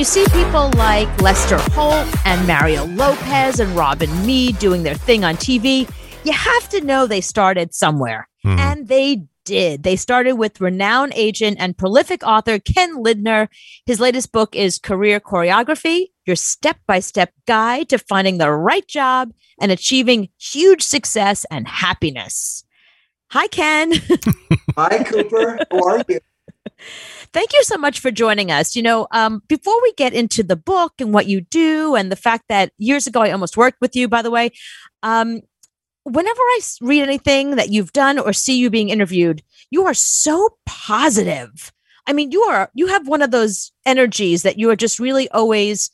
you see people like Lester Holt and Mario Lopez and Robin Meade doing their thing on TV, you have to know they started somewhere. Mhm. And they did. They started with renowned agent and prolific author Ken Lindner. His latest book is Career Choreography Your Step by Step Guide to Finding the Right Job and Achieving Huge Success and Happiness. Hi, Ken. Hi, Cooper. How are you? Thank you so much for joining us. You know, um, before we get into the book and what you do, and the fact that years ago I almost worked with you, by the way, um, whenever I read anything that you've done or see you being interviewed, you are so positive. I mean, you are you have one of those energies that you are just really always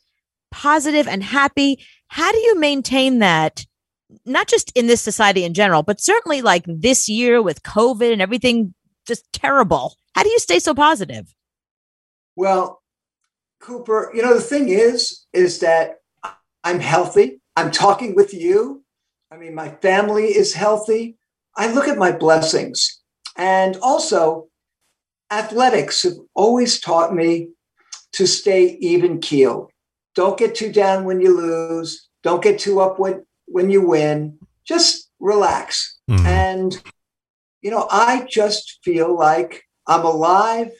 positive and happy. How do you maintain that? Not just in this society in general, but certainly like this year with COVID and everything just terrible. How do you stay so positive? Well, Cooper, you know, the thing is, is that I'm healthy. I'm talking with you. I mean, my family is healthy. I look at my blessings. And also, athletics have always taught me to stay even keel. Don't get too down when you lose. Don't get too up when, when you win. Just relax. Mhm. And, you know, I just feel like I'm alive.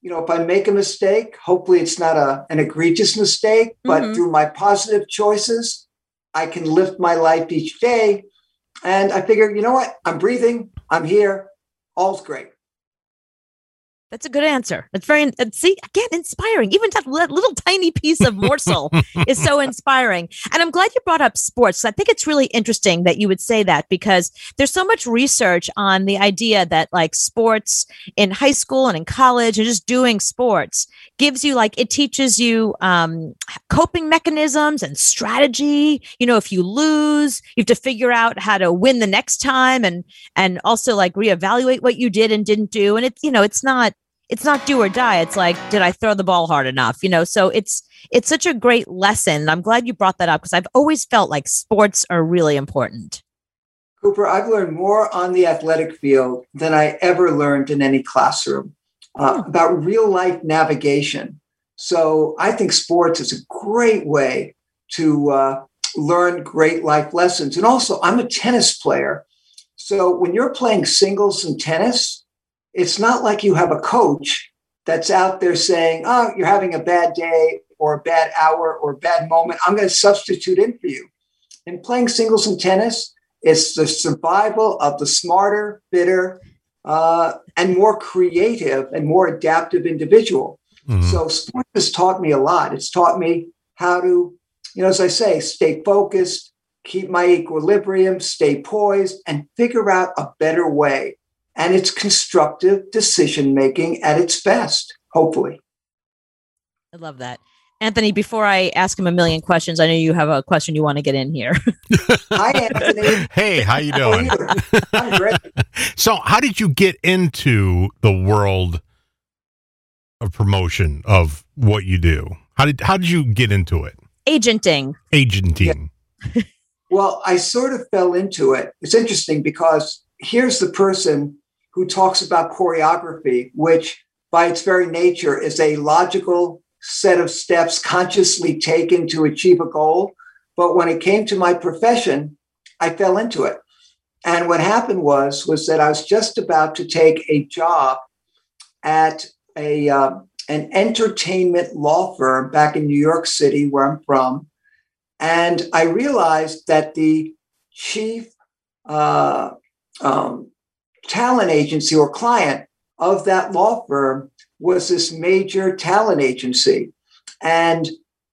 You know, if I make a mistake, hopefully it's not a, an egregious mistake, but Mhm. through my positive choices, I can lift my life each day. And I figure, you know what? I'm breathing. I'm here. All's great. That's a good answer. That's very, uh, see, again, inspiring. Even that little tiny piece of morsel is so inspiring. And I'm glad you brought up sports. I think it's really interesting that you would say that because there's so much research on the idea that like sports in high school and in college and just doing sports gives you like, it teaches you um, coping mechanisms and strategy. You know, if you lose, you have to figure out how to win the next time and, and also like reevaluate what you did and didn't do. And it's, you know, it's not, it's not do or die. It's like, did I throw the ball hard enough? You know, so it's it's such a great lesson. I'm glad you brought that up because I've always felt like sports are really important. Cooper, I've learned more on the athletic field than I ever learned in any classroom uh, Hmm. about real life navigation. So I think sports is a great way to uh, learn great life lessons. And also, I'm a tennis player. So when you're playing singles in tennis, it's not like you have a coach that's out there saying, oh, you're having a bad day or a bad hour or a bad moment. I'm going to substitute in for you. In playing singles in tennis, it's the survival of the smarter, fitter, uh, and more creative and more adaptive individual. Mhm. So sports has taught me a lot. It's taught me how to, you know, as I say, stay focused, keep my equilibrium, stay poised, and figure out a better way. And it's constructive decision making at its best, hopefully. I love that. Anthony, before I ask him a million questions, I know you have a question you want to get in here. Hi, Anthony. hey, how you doing? I'm great. So, how did you get into the world of promotion of what you do? How did how did you get into it? Agenting. Agenting. Well, I sort of fell into it. It's interesting because here's the person who talks about choreography, which by its very nature is a logical set of steps consciously taken to achieve a goal. But when it came to my profession, I fell into it. And what happened was was that I was just about to take a job at a uh, an entertainment law firm back in New York City, where I'm from, and I realized that the chief uh, um, talent agency or client of that law firm was this major talent agency. And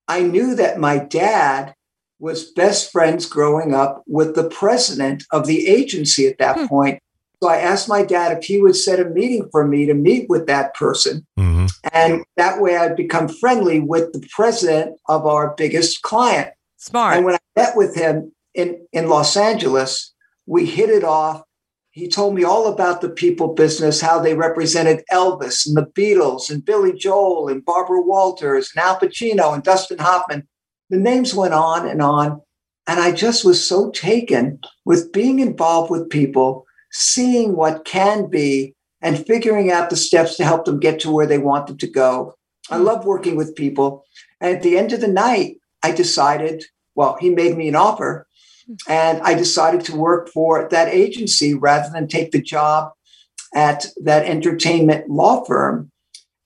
I knew that my dad was best friends growing up with the president of the agency at that Hmm. point. So I asked my dad if he would set a meeting for me to meet with that person. hmm And that way I'd become friendly with the president of our biggest client. Smart. And when I met with him in, in Los Angeles, we hit it off. He told me all about the people business, how they represented Elvis and the Beatles and Billy Joel and Barbara Walters and Al Pacino and Dustin Hoffman. The names went on and on. And I just was so taken with being involved with people, seeing what can be, and figuring out the steps to help them get to where they wanted to go. I hmm. love working with people. And at the end of the night, I decided, well, he made me an offer and I decided to work for that agency rather than take the job at that entertainment law firm.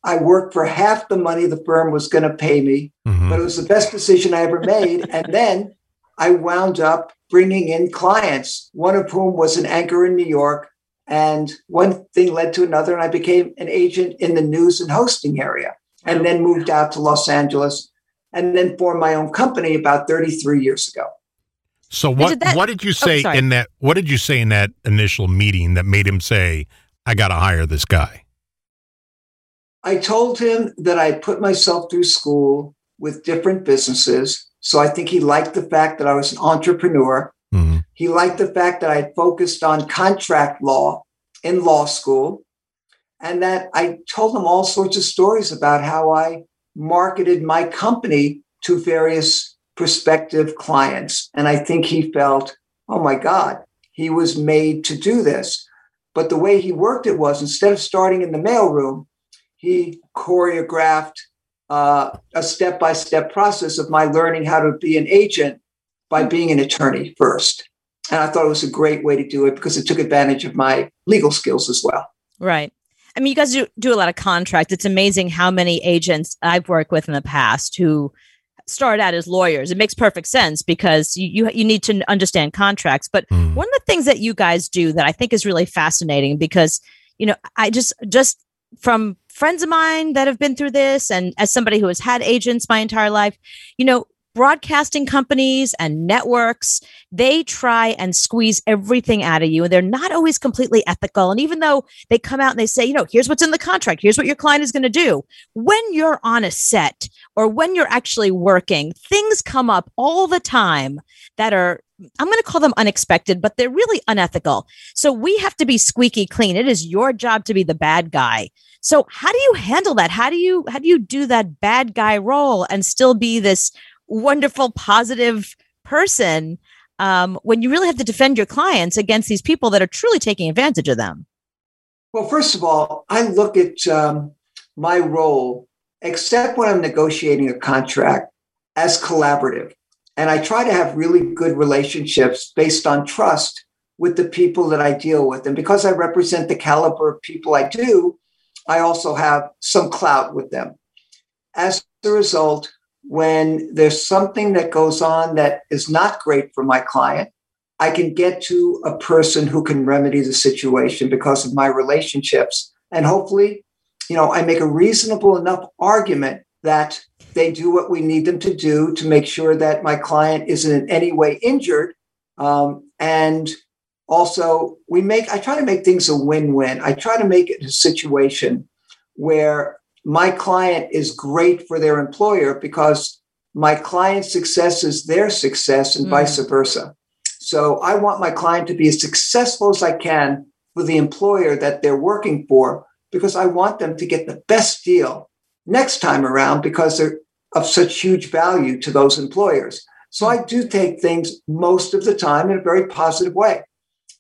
I worked for half the money the firm was going to pay me, mm-hmm. but it was the best decision I ever made. and then I wound up bringing in clients, one of whom was an anchor in New York. And one thing led to another, and I became an agent in the news and hosting area, and then moved out to Los Angeles, and then formed my own company about 33 years ago. So what did that, what did you oh, say oh, in that what did you say in that initial meeting that made him say, I gotta hire this guy? I told him that I put myself through school with different businesses. So I think he liked the fact that I was an entrepreneur. Mm-hmm. He liked the fact that I had focused on contract law in law school. And that I told him all sorts of stories about how I marketed my company to various prospective clients. And I think he felt, oh my God, he was made to do this. But the way he worked it was instead of starting in the mailroom, he choreographed uh, a step by step process of my learning how to be an agent by being an attorney first. And I thought it was a great way to do it because it took advantage of my legal skills as well. Right. I mean, you guys do, do a lot of contracts. It's amazing how many agents I've worked with in the past who start out as lawyers. It makes perfect sense because you you, you need to understand contracts. But mm. one of the things that you guys do that I think is really fascinating because you know I just just from friends of mine that have been through this and as somebody who has had agents my entire life, you know, broadcasting companies and networks, they try and squeeze everything out of you. And they're not always completely ethical. And even though they come out and they say, you know, here's what's in the contract, here's what your client is going to do. When you're on a set or when you're actually working, things come up all the time that are I'm going to call them unexpected, but they're really unethical. So we have to be squeaky clean. It is your job to be the bad guy. So how do you handle that? How do you how do you do that bad guy role and still be this wonderful, positive person um, when you really have to defend your clients against these people that are truly taking advantage of them? Well, first of all, I look at um, my role, except when I'm negotiating a contract, as collaborative. And I try to have really good relationships based on trust with the people that I deal with. And because I represent the caliber of people I do, I also have some clout with them. As a result, when there's something that goes on that is not great for my client, I can get to a person who can remedy the situation because of my relationships. And hopefully, you know, I make a reasonable enough argument that they do what we need them to do to make sure that my client isn't in any way injured. Um, and also, we make, I try to make things a win win. I try to make it a situation where my client is great for their employer because my client's success is their success and mm. vice versa. So I want my client to be as successful as I can for the employer that they're working for because I want them to get the best deal next time around because they're of such huge value to those employers. So I do take things most of the time in a very positive way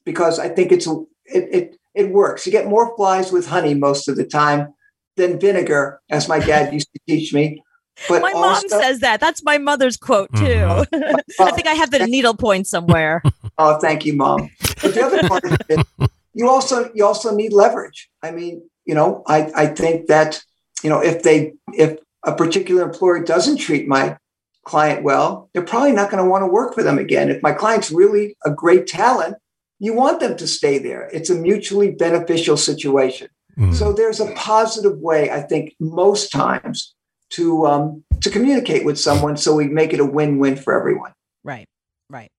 because I think it's it it, it works. You get more flies with honey most of the time than vinegar, as my dad used to teach me. But my also, mom says that. That's my mother's quote too. Mm-hmm. I think I have the needle point somewhere. oh, thank you, mom. But the other part of it, you also you also need leverage. I mean, you know, I I think that you know if they if a particular employer doesn't treat my client well, they're probably not going to want to work for them again. If my client's really a great talent, you want them to stay there. It's a mutually beneficial situation. Mm. So there's a positive way, I think, most times to um, to communicate with someone, so we make it a win-win for everyone. Right, right.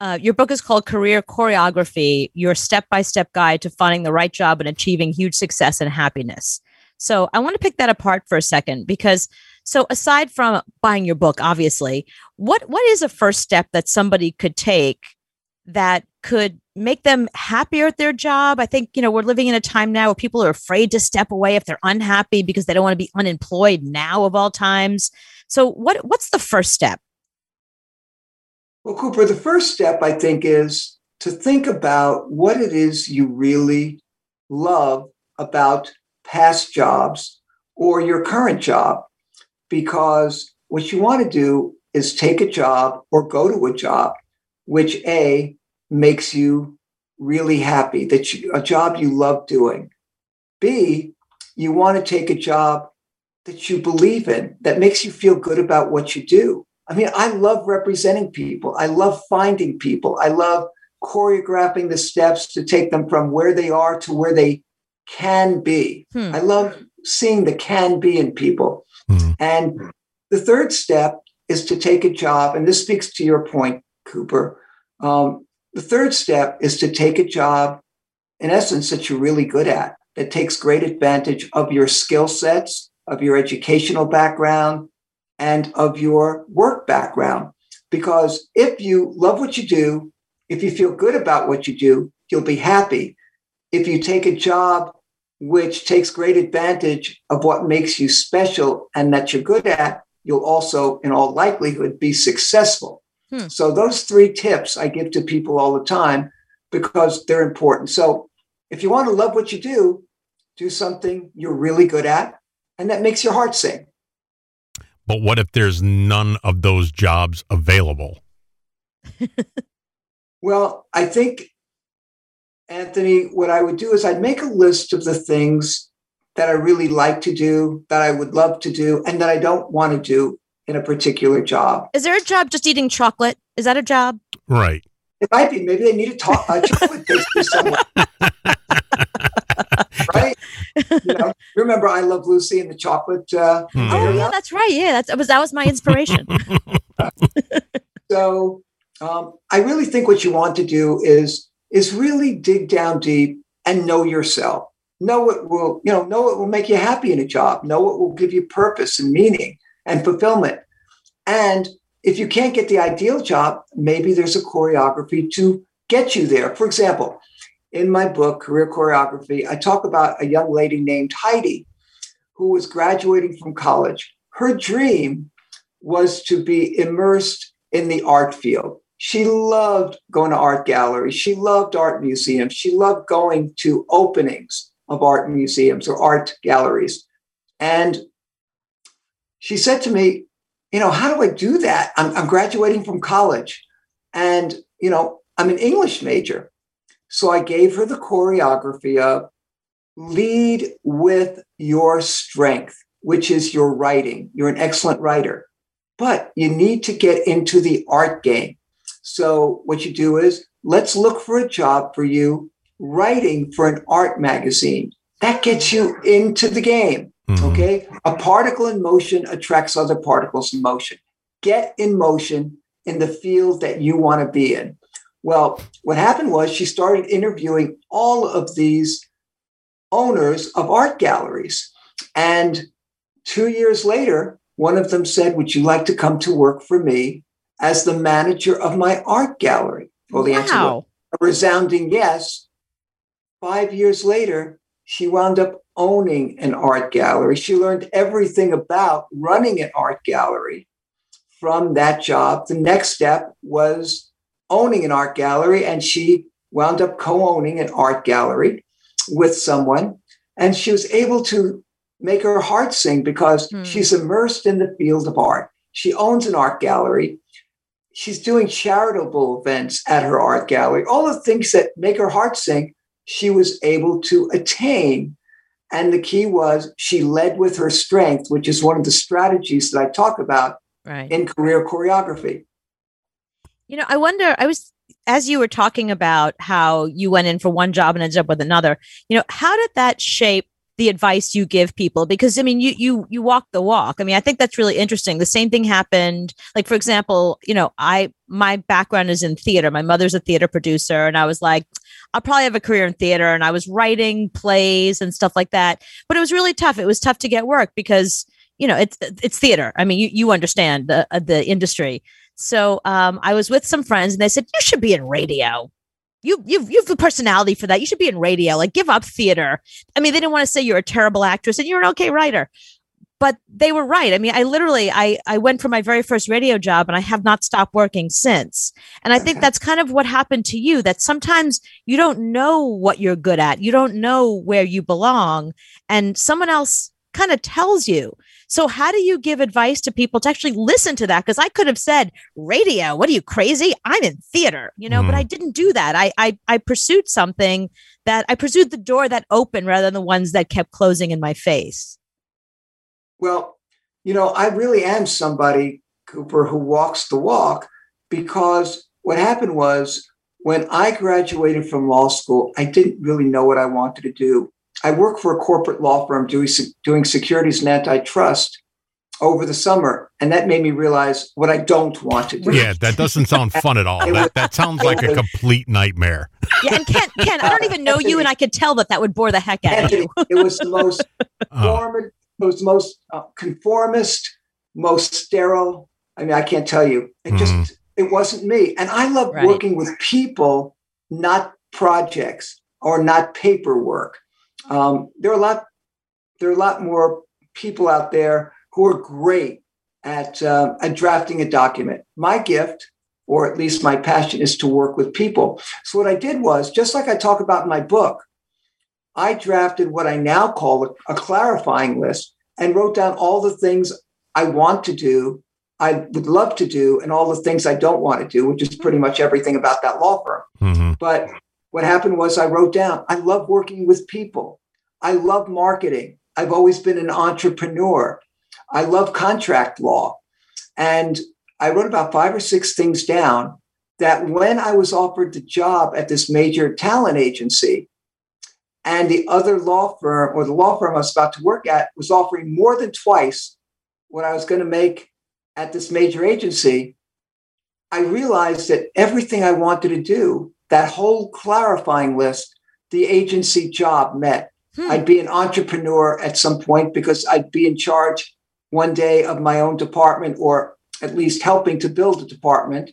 Uh, your book is called Career Choreography: Your Step-by-Step Guide to Finding the Right Job and Achieving Huge Success and Happiness. So I want to pick that apart for a second because so aside from buying your book, obviously, what what is a first step that somebody could take that could make them happier at their job. I think, you know, we're living in a time now where people are afraid to step away if they're unhappy because they don't want to be unemployed now of all times. So what what's the first step? Well, Cooper, the first step I think is to think about what it is you really love about past jobs or your current job because what you want to do is take a job or go to a job which A makes you really happy, that you, a job you love doing. B, you want to take a job that you believe in, that makes you feel good about what you do. I mean, I love representing people. I love finding people. I love choreographing the steps to take them from where they are to where they can be. Hmm. I love seeing the can be in people. Hmm. And the third step is to take a job, and this speaks to your point, Cooper. Um, the third step is to take a job, in essence, that you're really good at, that takes great advantage of your skill sets, of your educational background, and of your work background. Because if you love what you do, if you feel good about what you do, you'll be happy. If you take a job which takes great advantage of what makes you special and that you're good at, you'll also, in all likelihood, be successful. Hmm. So, those three tips I give to people all the time because they're important. So, if you want to love what you do, do something you're really good at and that makes your heart sing. But what if there's none of those jobs available? well, I think, Anthony, what I would do is I'd make a list of the things that I really like to do, that I would love to do, and that I don't want to do in a particular job. Is there a job just eating chocolate? Is that a job? Right. It might be. Maybe they need a, to- a chocolate pastry somewhere. right? You know, remember I Love Lucy and the chocolate. Uh, hmm. oh yeah, that's right. Yeah, that's, that was that was my inspiration. so um, I really think what you want to do is is really dig down deep and know yourself. Know what will you know. Know what will make you happy in a job. Know what will give you purpose and meaning and fulfillment. And if you can't get the ideal job, maybe there's a choreography to get you there. For example, in my book, Career Choreography, I talk about a young lady named Heidi who was graduating from college. Her dream was to be immersed in the art field. She loved going to art galleries. She loved art museums. She loved going to openings of art museums or art galleries. And she said to me, you know, how do I do that? I'm, I'm graduating from college and, you know, I'm an English major. So I gave her the choreography of lead with your strength, which is your writing. You're an excellent writer, but you need to get into the art game. So what you do is let's look for a job for you writing for an art magazine. That gets you into the game. Mm-hmm. Okay. A particle in motion attracts other particles in motion. Get in motion in the field that you want to be in. Well, what happened was she started interviewing all of these owners of art galleries. And two years later, one of them said, Would you like to come to work for me as the manager of my art gallery? Well, the wow. answer was a resounding yes. Five years later, she wound up owning an art gallery. She learned everything about running an art gallery from that job. The next step was owning an art gallery, and she wound up co owning an art gallery with someone. And she was able to make her heart sing because hmm. she's immersed in the field of art. She owns an art gallery. She's doing charitable events at her art gallery. All the things that make her heart sing, she was able to attain. And the key was she led with her strength, which is one of the strategies that I talk about right. in career choreography. You know, I wonder, I was, as you were talking about how you went in for one job and ended up with another, you know, how did that shape the advice you give people? Because i mean you you you walk the walk. I mean i think that's really interesting. The same thing happened like for example you know i my background is in theater. My mother's a theater producer. And i was like I'll probably have a career in theater. And I was writing plays and stuff like that. But it was really tough. It was tough to get work because, you know, it's it's theater. I mean, you, you understand the uh, the industry. So um, I was with some friends and they said, you should be in radio. You, you've, you have the personality for that. You should be in radio. Like, give up theater. I mean, they didn't want to say you're a terrible actress and you're an okay writer but they were right. I mean, I literally I I went for my very first radio job and I have not stopped working since. And I think that's kind of what happened to you that sometimes you don't know what you're good at. You don't know where you belong and someone else kind of tells you. So, how do you give advice to people to actually listen to that? Because I could have said, radio, what are you crazy? I'm in theater, you know, mm. but I didn't do that. I, I, I pursued something that I pursued the door that opened rather than the ones that kept closing in my face. Well, you know, I really am somebody, Cooper, who walks the walk because what happened was when I graduated from law school, I didn't really know what I wanted to do. I worked for a corporate law firm doing, doing securities and antitrust over the summer, and that made me realize what I don't want to do. Yeah, that doesn't sound fun at all. that, that sounds like a complete nightmare. Yeah, and Ken, Ken, I don't even know you, and I could tell that that would bore the heck out of you. it was the most, uh, it was most uh, conformist, most sterile. I mean, I can't tell you. It mm-hmm. just it wasn't me, and I love right. working with people, not projects or not paperwork. Um, there are a lot. There are a lot more people out there who are great at, uh, at drafting a document. My gift, or at least my passion, is to work with people. So what I did was, just like I talk about in my book, I drafted what I now call a, a clarifying list and wrote down all the things I want to do, I would love to do, and all the things I don't want to do, which is pretty much everything about that law firm. Mm-hmm. But what happened was I wrote down, I love working with people. I love marketing. I've always been an entrepreneur. I love contract law. And I wrote about five or six things down that when I was offered the job at this major talent agency, and the other law firm or the law firm I was about to work at was offering more than twice what I was going to make at this major agency, I realized that everything I wanted to do, that whole clarifying list, the agency job met. Hmm. I'd be an entrepreneur at some point because I'd be in charge one day of my own department or at least helping to build a department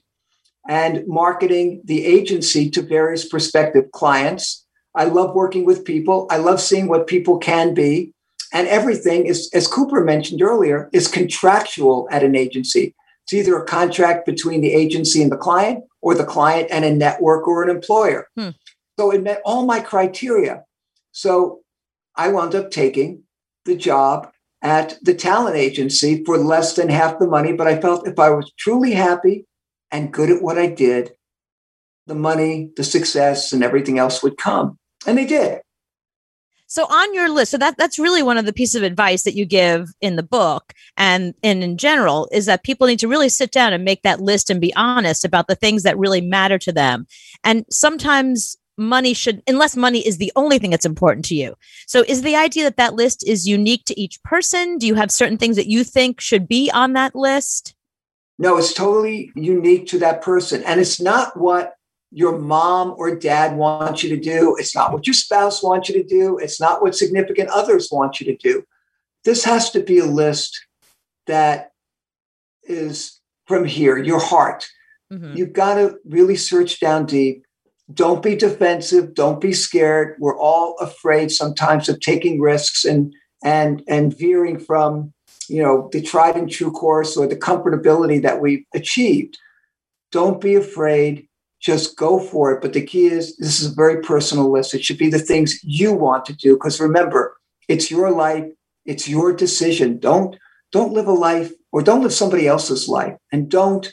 and marketing the agency to various prospective clients. I love working with people. I love seeing what people can be. And everything is, as Cooper mentioned earlier, is contractual at an agency. It's either a contract between the agency and the client or the client and a network or an employer. Hmm. So it met all my criteria. So I wound up taking the job at the talent agency for less than half the money. But I felt if I was truly happy and good at what I did, the money, the success, and everything else would come. And they did. So on your list, so that that's really one of the pieces of advice that you give in the book and, and in general is that people need to really sit down and make that list and be honest about the things that really matter to them. And sometimes money should unless money is the only thing that's important to you so is the idea that that list is unique to each person do you have certain things that you think should be on that list no it's totally unique to that person and it's not what your mom or dad wants you to do. It's not what your spouse wants you to do. It's not what significant others want you to do. This has to be a list that is from here your heart. Mm-hmm. you've got to really search down deep. Don't be defensive. Don't be scared. We're all afraid sometimes of taking risks and and and veering from you know the tried and true course or the comfortability that we've achieved. Don't be afraid just go for it but the key is this is a very personal list it should be the things you want to do because remember it's your life it's your decision don't don't live a life or don't live somebody else's life and don't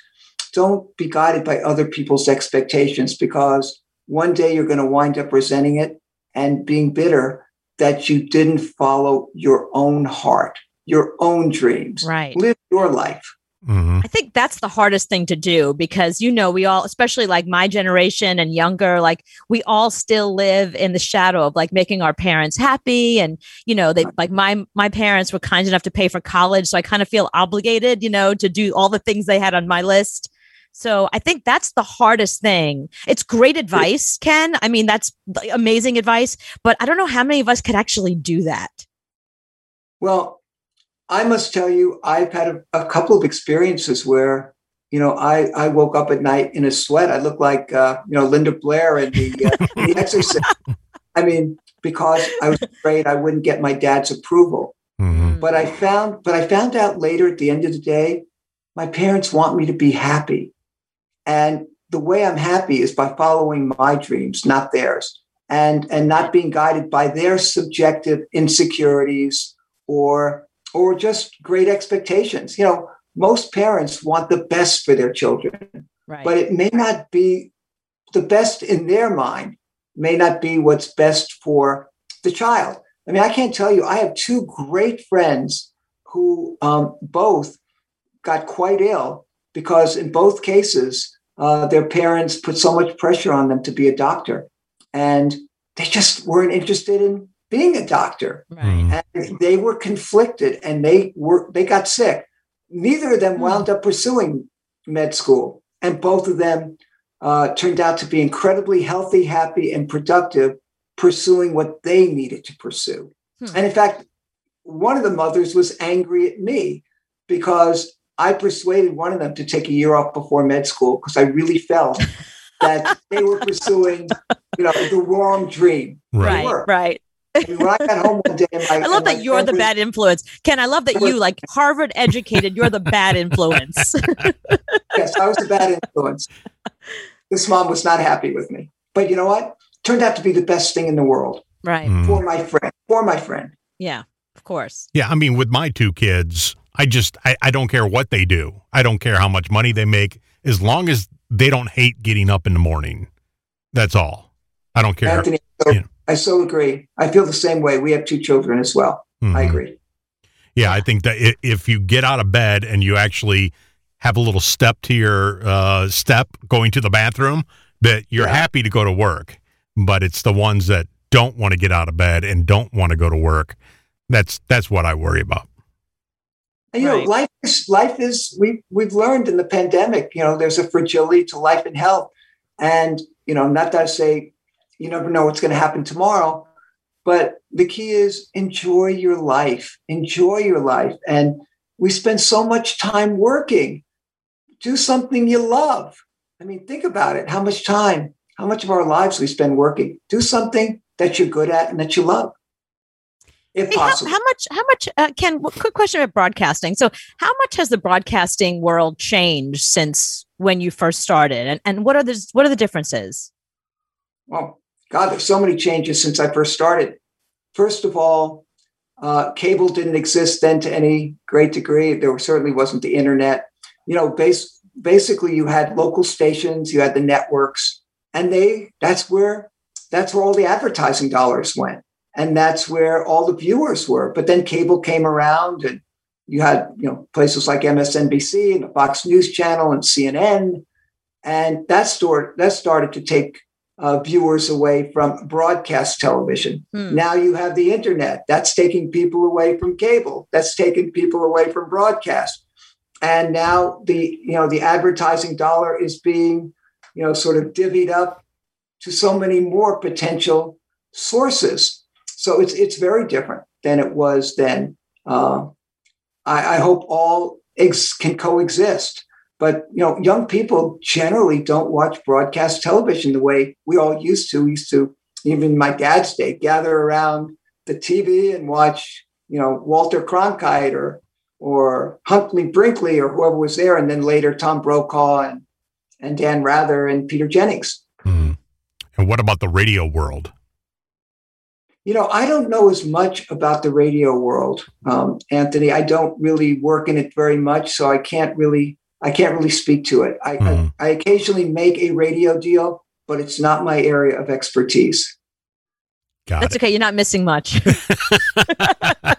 don't be guided by other people's expectations because one day you're going to wind up resenting it and being bitter that you didn't follow your own heart, your own dreams. Right. Live your life. Mm-hmm. I think that's the hardest thing to do because you know we all especially like my generation and younger like we all still live in the shadow of like making our parents happy and you know they like my my parents were kind enough to pay for college so I kind of feel obligated you know to do all the things they had on my list so I think that's the hardest thing. It's great advice, Ken. I mean, that's amazing advice, but I don't know how many of us could actually do that. Well, I must tell you, I've had a, a couple of experiences where, you know, I, I woke up at night in a sweat. I looked like, uh, you know, Linda Blair in the, uh, the Exorcist. I mean, because I was afraid I wouldn't get my dad's approval. Mm-hmm. But I found, but I found out later at the end of the day, my parents want me to be happy. And the way I'm happy is by following my dreams, not theirs, and, and not being guided by their subjective insecurities or or just great expectations. You know, most parents want the best for their children, Right. but it may not be the best in their mind, may not be what's best for the child. I mean, I can't tell you, I have two great friends who um, both got quite ill because, in both cases, uh, their parents put so much pressure on them to be a doctor. And they just weren't interested in being a doctor right. Mm. and they were conflicted and they were they got sick neither of them Hmm. wound up pursuing med school and both of them uh, turned out to be incredibly healthy happy and productive pursuing what they needed to pursue Hmm. and in fact one of the mothers was angry at me because i persuaded one of them to take a year off before med school because i really felt that they were pursuing you know the wrong dream Right. Right. Were. Right. I when I got home one day, and my, I love and my that you're the bad influence. Ken, I love that you, like Harvard educated, you're the bad influence. yes, I was a bad influence. This mom was not happy with me. But you know what? Turned out to be the best thing in the world right. Mm. for my friend. For my friend. Yeah. Of course. Yeah, I mean, with my two kids, I just I, I don't care what they do. I don't care how much money they make, as long as they don't hate getting up in the morning. That's all. I don't care. Anthony, so, Yeah. I so agree. I feel the same way. We have two children as well. I Mhm. agree. Yeah, I think that if you get out of bed and you actually have a little step to your uh, step going to the bathroom, that you're Yeah. happy to go to work. But it's the ones that don't want to get out of bed and don't want to go to work. That's that's what I worry about. And you know, Right. life is life is we we've learned in the pandemic, you know, there's a fragility to life and health. And, you know, not that I say you never know what's going to happen tomorrow, but the key is enjoy your life. Enjoy your life. And we spend so much time working. Do something you love. I mean, think about it. How much time, how much of our lives we spend working. Do something that you're good at and that you love. If Hey, possible. how much? How much? Uh, Ken, quick question about broadcasting. So, how much has the broadcasting world changed since when you first started, and and what are the what are the differences? Well, God, there's so many changes since I first started. First of all, uh, cable didn't exist then to any great degree. There certainly wasn't the internet. You know, base, basically, you had local stations, you had the networks, and they that's where that's where all the advertising dollars went, and that's where all the viewers were. But then cable came around, and you had you know places like MSNBC and the Fox News Channel and CNN, and that started that started to take uh, viewers away from broadcast television. Hmm. Now you have the internet. That's taking people away from cable. That's taking people away from broadcast. And now the you know the advertising dollar is being you know sort of divvied up to so many more potential sources. So it's it's very different than it was then. Uh, I, I hope all ex- can coexist. But you know, young people generally don't watch broadcast television the way we all used to. We used to, even my dad's day, gather around the TV and watch, you know, Walter Cronkite or or Huntley Brinkley or whoever was there, and then later Tom Brokaw and and Dan Rather and Peter Jennings. Mhm. And what about the radio world? You know, I don't know as much about the radio world, um, Anthony. I don't really work in it very much, so I can't really I can't really speak to it. I, Mhm. I, I occasionally make a radio deal, but it's not my area of expertise. Got That's it. okay. You're not missing much.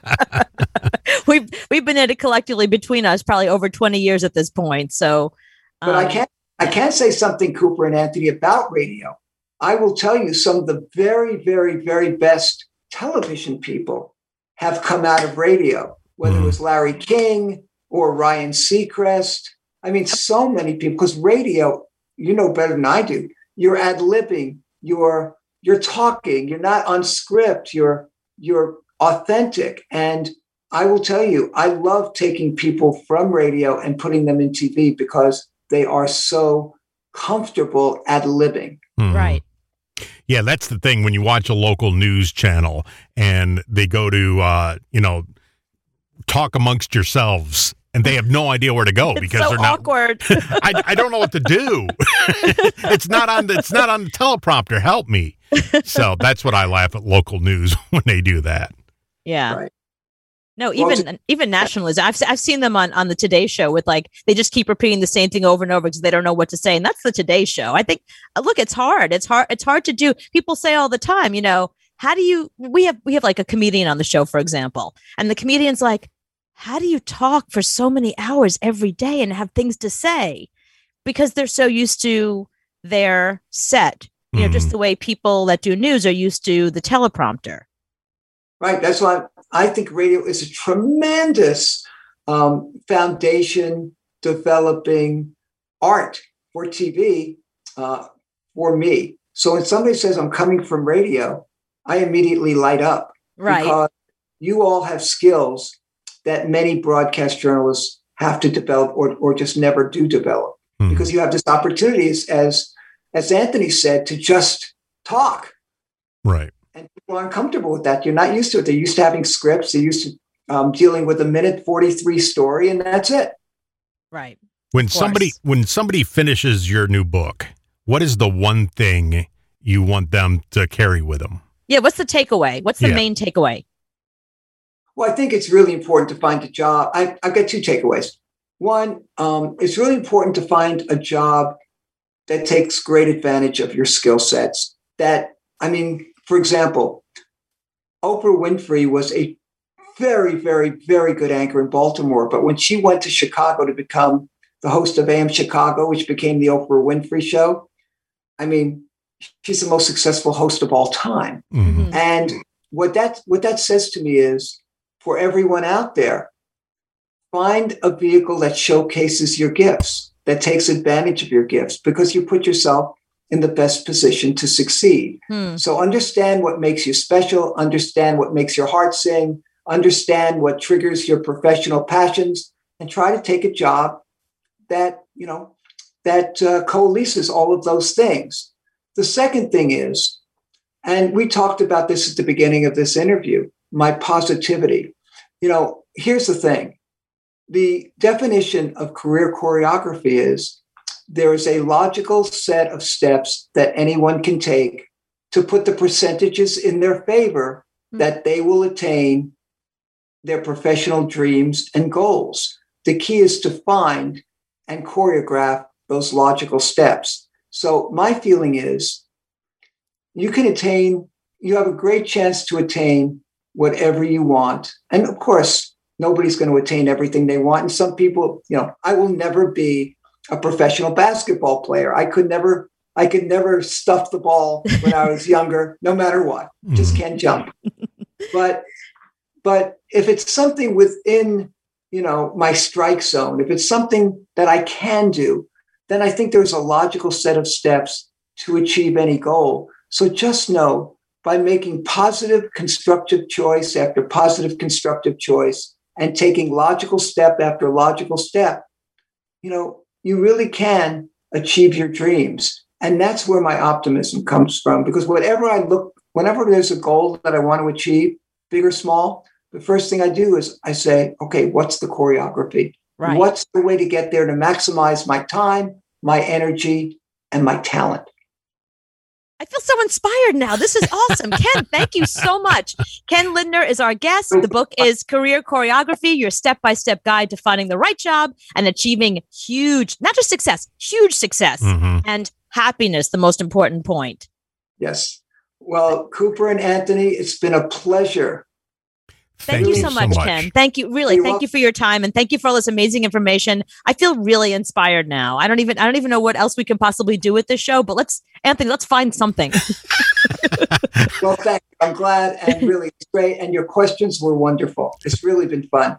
we've we've been in it collectively between us probably over 20 years at this point. So, But I um, can I can say something, Cooper and Anthony, about radio. I will tell you some of the very, very, very best television people have come out of radio, whether it Mhm. was Larry King or Ryan Seacrest. I mean, so many people, because radio, you know better than I do. You're ad libbing, you're you're talking, you're not on script, you're you're authentic. And I will tell you, I love taking people from radio and putting them in TV because they are so comfortable ad libbing. Mhm. right. Yeah, that's the thing when you watch a local news channel and they go to uh, you know, talk amongst yourselves and they have no idea where to go It's because so they're not awkward. I, I don't know what to do. it's not on the it's not on the teleprompter. Help me. So that's what I laugh at local news when they do that. yeah. Right. No, even well, even nationalism. I've I've seen them on on the Today Show with like they just keep repeating the same thing over and over because they don't know what to say, and that's the Today Show. I think uh, look, it's hard. It's hard. It's hard to do. People say all the time, you know, how do you? We have we have like a comedian on the show, for example, and the comedian's like, how do you talk for so many hours every day and have things to say? Because they're so used to their set, you know, mm. just mm-hmm. the way people that do news are used to the teleprompter. Right. That's why I think radio is a tremendous um, foundation developing art for TV uh, for me. So when somebody says I'm coming from radio, I immediately light up. Right. Because you all have skills that many broadcast journalists have to develop or, or just never do develop mm. because you have this opportunity as as Anthony said to just talk. Right and people are uncomfortable with that. You're not used to it. They're used to having scripts. They're used to um, dealing with a minute 43 story, and that's it. Right. When somebody when somebody finishes your new book, what is the one thing you want them to carry with them? Yeah, what's the takeaway? What's the yeah. main takeaway? Well, I think it's really important to find a job. I, have got two takeaways. One, um, it's really important to find a job that takes great advantage of your skill sets. That I mean, for example, Oprah Winfrey was a very, very, very good anchor in Baltimore. But when she went to Chicago to become the host of AM Chicago, which became the Oprah Winfrey Show, I mean, she's the most successful host of all time. Mm-hmm. And what that what that says to me is, for everyone out there, find a vehicle that showcases your gifts, that takes advantage of your gifts, because you put yourself in the best position to succeed. Hmm. So understand what makes you special, understand what makes your heart sing, understand what triggers your professional passions, and try to take a job that, you know, that uh, coalesces all of those things. The second thing is, and we talked about this at the beginning of this interview, my positivity. You know, here's the thing. The definition of career choreography is there is a logical set of steps that anyone can take to put the percentages in their favor mm-hmm. that they will attain their professional dreams and goals. The key is to find and choreograph those logical steps. So, my feeling is you can attain, you have a great chance to attain whatever you want. And of course, nobody's going to attain everything they want. And some people, you know, I will never be a professional basketball player. I could never I could never stuff the ball when I was younger, no matter what. Just mm-hmm. can't jump. But but if it's something within, you know, my strike zone, if it's something that I can do, then I think there's a logical set of steps to achieve any goal. So just know by making positive constructive choice after positive constructive choice and taking logical step after logical step, you know, you really can achieve your dreams. And that's where my optimism comes from because whatever I look, whenever there's a goal that I want to achieve, big or small, the first thing I do is I say, okay, what's the choreography? Right. What's the way to get there to maximize my time, my energy, and my talent? I feel so inspired now. This is awesome. Ken, thank you so much. Ken Lindner is our guest. The book is Career Choreography, your step by step guide to finding the right job and achieving huge, not just success, huge success mm-hmm. and happiness, the most important point. Yes. Well, Cooper and Anthony, it's been a pleasure Thank, you so much, so much, Ken. Thank you. Really, You're thank welcome. you for your time and thank you for all this amazing information. I feel really inspired now. I don't even I don't even know what else we can possibly do with this show, but let's Anthony, let's find something. well, thank you. I'm glad and really it's great. And your questions were wonderful. It's really been fun.